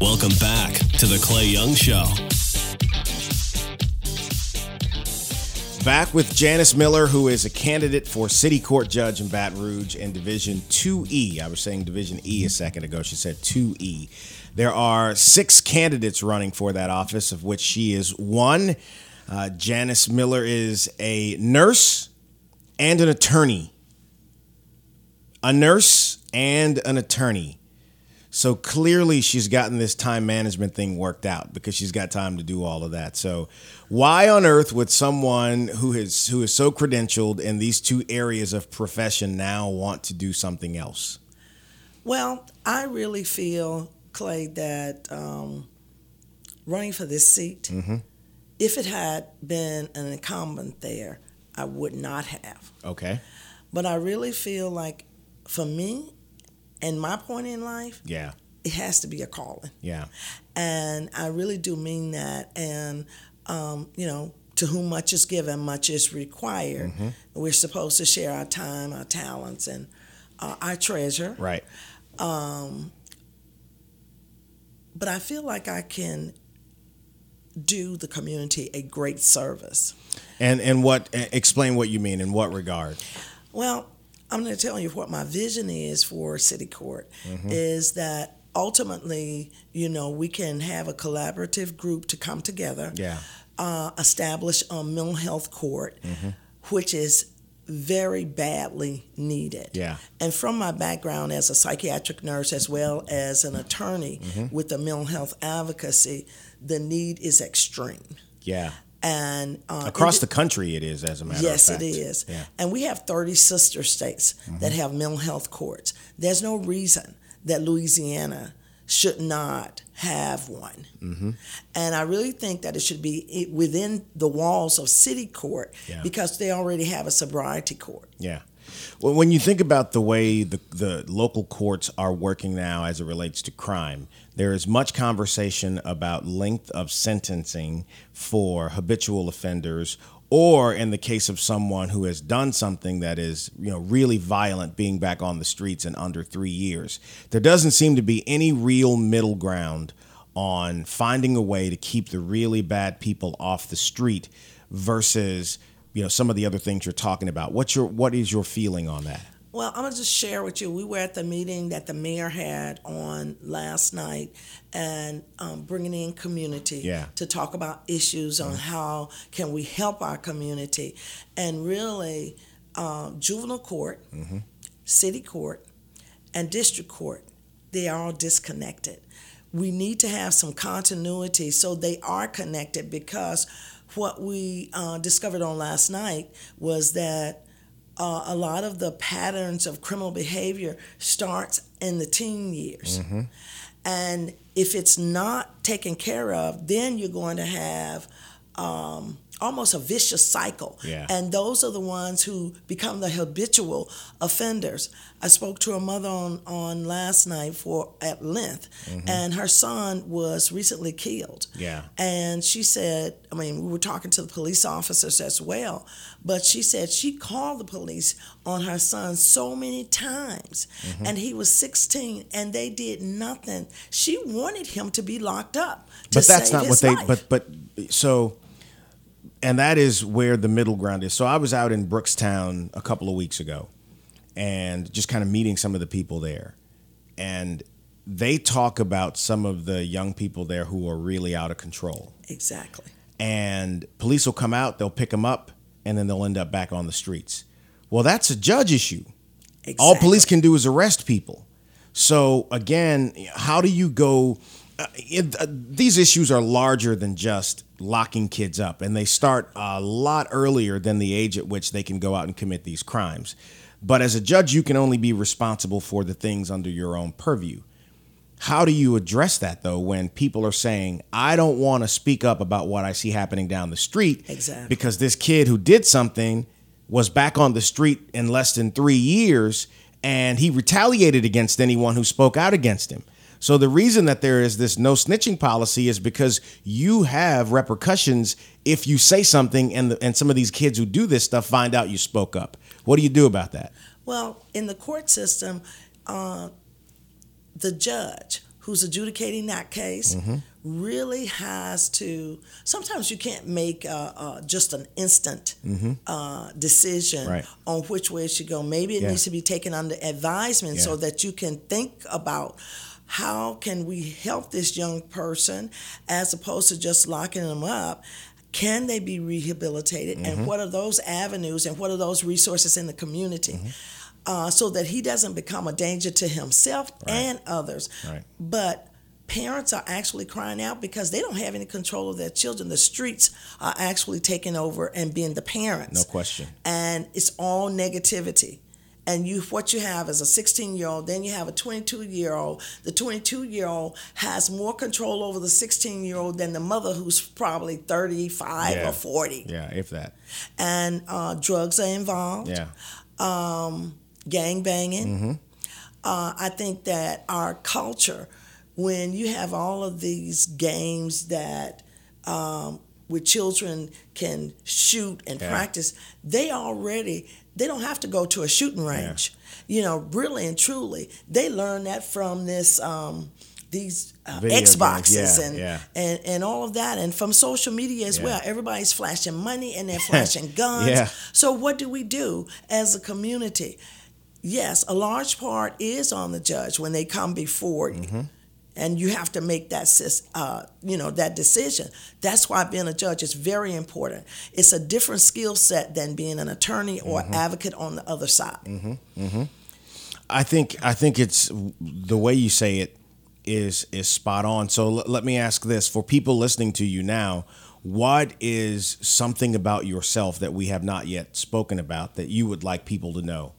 Welcome back to the Clay Young Show. Back with Janice Miller, who is a candidate for City Court Judge in Baton Rouge and Division 2E. I was saying Division E a second ago. She said 2E. There are six candidates running for that office, of which she is one. Uh, Janice Miller is a nurse and an attorney. A nurse and an attorney. So clearly she's gotten this time management thing worked out because she's got time to do all of that. So why on earth would someone who is who is so credentialed in these two areas of profession now want to do something else? Well, I really feel, Clay, that um, running for this seat, if it had been an incumbent there, I would not have. Okay. But I really feel like for me and my point in life, Yeah. it has to be a calling. Yeah. And I really do mean that. And, um, you know, to whom much is given, much is required. We're supposed to share our time, our talents, and uh, our treasure. Right. Um, But I feel like I can do the community a great service. And and what explain what you mean in what regard? Well, I'm going to tell you what my vision is for City Court mm-hmm. is that ultimately, you know, we can have a collaborative group to come together, Yeah. uh, establish a mental health court, mm-hmm. which is very badly needed. Yeah. And from my background as a psychiatric nurse as well as an attorney mm-hmm. with the mental health advocacy, the need is extreme. Yeah. And uh, Across the country it is as a matter Yes, of fact. Yes, it is. Yeah. And we have 30 sister states that have mental health courts. There's no reason that Louisiana should not have one. Mm-hmm. And I really think that it should be within the walls of city court Yeah. because they already have a sobriety court. Yeah. Well, when you think about the way the, the local courts are working now as it relates to crime, there is much conversation about length of sentencing for habitual offenders or in the case of someone who has done something that is, you know, really violent being back on the streets in under 3 years. There doesn't seem to be any real middle ground on finding a way to keep the really bad people off the street versus you know some of the other things you're talking about what's your what is your feeling on that Well, I'm gonna just share with you. We were at the meeting that the mayor had on last night, and um, bringing in community Yeah. to talk about issues on how can we help our community, and really, um, juvenile court, city court, and district court, they are all disconnected. We need to have some continuity so they are connected because what we uh, discovered on last night was that uh, a lot of the patterns of criminal behavior starts in the teen years. And if it's not taken care of, then you're going to have um, almost a vicious cycle. Yeah. And those are the ones who become the habitual offenders. I spoke to a mother on, on last night for at length, and her son was recently killed. Yeah. And she said, I mean, we were talking to the police officers as well, but she said she called the police on her son so many times, Mm-hmm. and he was 16, and they did nothing. She wanted him to be locked up. But that's not what his they but but so and that is where the middle ground is so i was out in brookstown a couple of weeks ago and just kind of meeting some of the people there and they talk about some of the young people there who are really out of control exactly. and police will come out, they'll pick them up, and then they'll end up back on the streets. Well, that's a judge issue. exactly. All police can do is arrest people. So again, how do you go it, uh, these issues are larger than just locking kids up, and they start a lot earlier than the age at which they can go out and commit these crimes. But as a judge, you can only be responsible for the things under your own purview. How do you address that though when people are saying, I don't want to speak up about what I see happening down the street Exactly. because this kid who did something was back on the street in less than three years and he retaliated against anyone who spoke out against him. So the reason that there is this no snitching policy is because you have repercussions if you say something and the, and some of these kids who do this stuff find out you spoke up. What do you do about that? Well, in the court system, uh, the judge who's adjudicating that case Mm-hmm. really has to. Sometimes you can't make uh, uh, just an instant uh, decision Mm-hmm. Right. on which way it should go. Maybe it Yeah. needs to be taken under advisement so that you can think about how can we help this young person as opposed to just locking them up can they be rehabilitated Mm-hmm. and what are those avenues and what are those resources in the community Mm-hmm. uh, so that he doesn't become a danger to himself and others Right. but parents are actually crying out because they don't have any control of their children the streets are actually taking over and being the parents No question. and it's all negativity. And you, what you have is a 16 year old, then you have a 22 year old. The 22 year old has more control over the 16 year old than the mother, who's probably 35 Yeah. or 40. Yeah, if that. And uh, drugs are involved, Yeah. gang banging. Mm-hmm. Uh, I think that our culture, when you have all of these games that um, where children can shoot and Yeah. practice, they already they don't have to go to a shooting range. You know, really and truly, they learn that from this. Um, these uh, Xboxes yeah, and, yeah. and and all of that, and from social media as Yeah. well. Everybody's flashing money and they're flashing guns. Yeah. So what do we do as a community? Yes, a large part is on the judge when they come before you. Mm-hmm. And you have to make that, uh, you know, that decision. That's why being a judge is very important. It's a different skill set than being an attorney or Mm-hmm. advocate on the other side. I think I think it's the way you say it is is spot on. So l- let me ask this for people listening to you now, what is something about yourself that we have not yet spoken about that you would like people to know?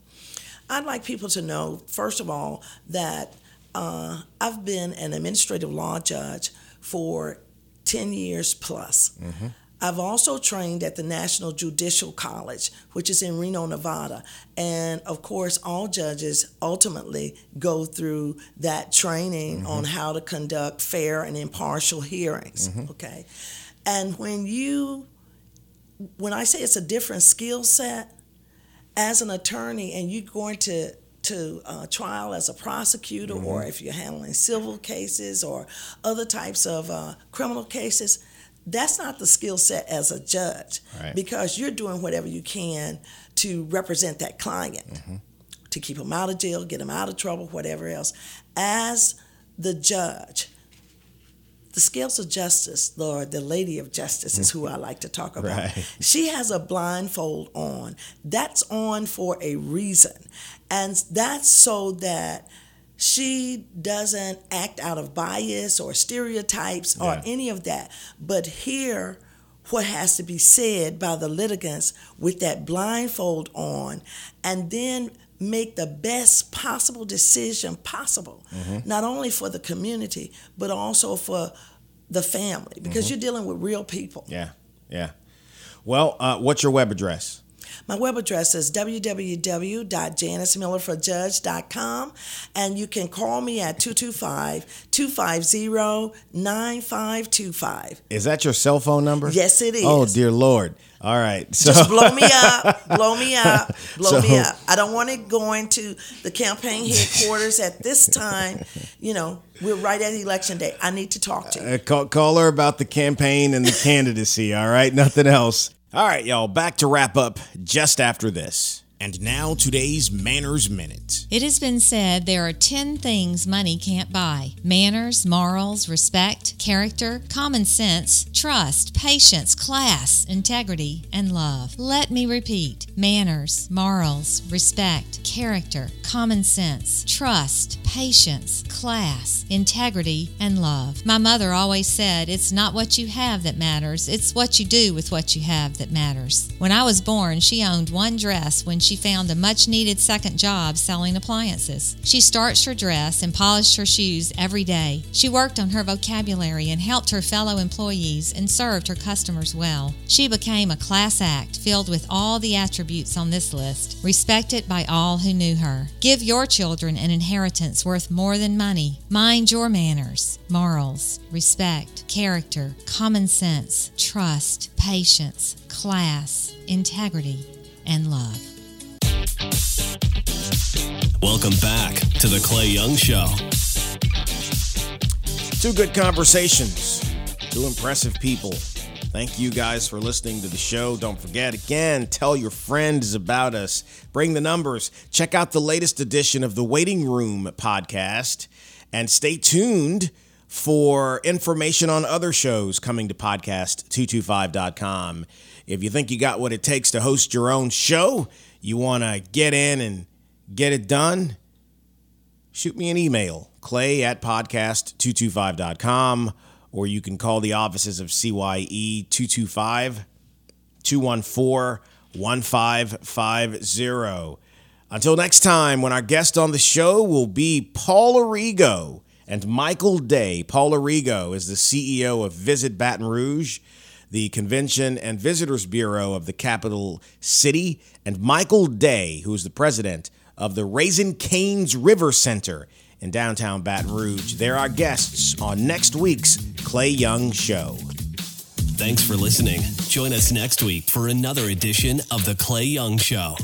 I'd like people to know, first of all, that uh, I've been an administrative law judge for 10 years plus. Mm-hmm. I've also trained at the National Judicial College, which is in Reno, Nevada. And of course, all judges ultimately go through that training on mm-hmm. how to conduct fair and impartial hearings. Mm-hmm. Okay. And when you, when I say it's a different skill set, as an attorney and you're going to to uh, trial as a prosecutor or if you're handling civil cases or other types of uh, criminal cases that's not the skill set as a judge Right. because you're doing whatever you can to represent that client to keep them out of jail get them out of trouble whatever else. As the judge the scales of justice, Lord, the Lady of Justice is who I like to talk about. Right. She has a blindfold on. That's on for a reason. And that's so that she doesn't act out of bias or stereotypes or any of that, but hear what has to be said by the litigants with that blindfold on and then make the best possible decision possible, not only for the community, but also for the family, because you're dealing with real people. Yeah, yeah. Well, uh, what's your web address? My web address is www.janicemillerforjudge.com, and you can call me at 225 250 9525. Is that your cell phone number? Yes, it is. Oh dear Lord! All right, so Just blow me up, blow me up, blow So- me up. I don't want it going to the campaign headquarters at this time. You know, we're right at election day. I need to talk to you. Uh, call, call her about the campaign and the candidacy. All right, nothing else. All right, y'all. Back to wrap up just after this. And now today's Manners Minute. It has been said there are 10 things money can't buy manners, morals, respect, character, common sense, trust, patience, class, integrity, and love. Let me repeat manners, morals, respect, character, common sense, trust, patience, class, integrity, and love. My mother always said it's not what you have that matters, it's what you do with what you have that matters. When I was born, she owned one dress when she found a much needed second job selling appliances. She starched her dress and polished her shoes every day. She worked on her vocabulary and helped her fellow employees and served her customers well. She became a class act filled with all the attributes on this list, respected by all who knew her. Give your children an inheritance worth more than money. Mind your manners, morals, respect, character, common sense, trust, patience, class, integrity, and love. Welcome back to the Clay Young Show. Two good conversations, two impressive people. Thank you guys for listening to the show. Don't forget, again, tell your friends about us. Bring the numbers. Check out the latest edition of the Waiting Room podcast and stay tuned for information on other shows coming to podcast225.com. If you think you got what it takes to host your own show, you want to get in and get it done, shoot me an email, clay at podcast225.com, or you can call the offices of CYE 225 214 1550. Until next time, when our guest on the show will be Paul Arrigo and Michael Day. Paul Arrigo is the CEO of Visit Baton Rouge, the Convention and Visitors Bureau of the capital city, and Michael Day, who is the president of the Raising Cane's River Center in downtown Baton Rouge. They're our guests on next week's Clay Young Show. Thanks for listening. Join us next week for another edition of The Clay Young Show.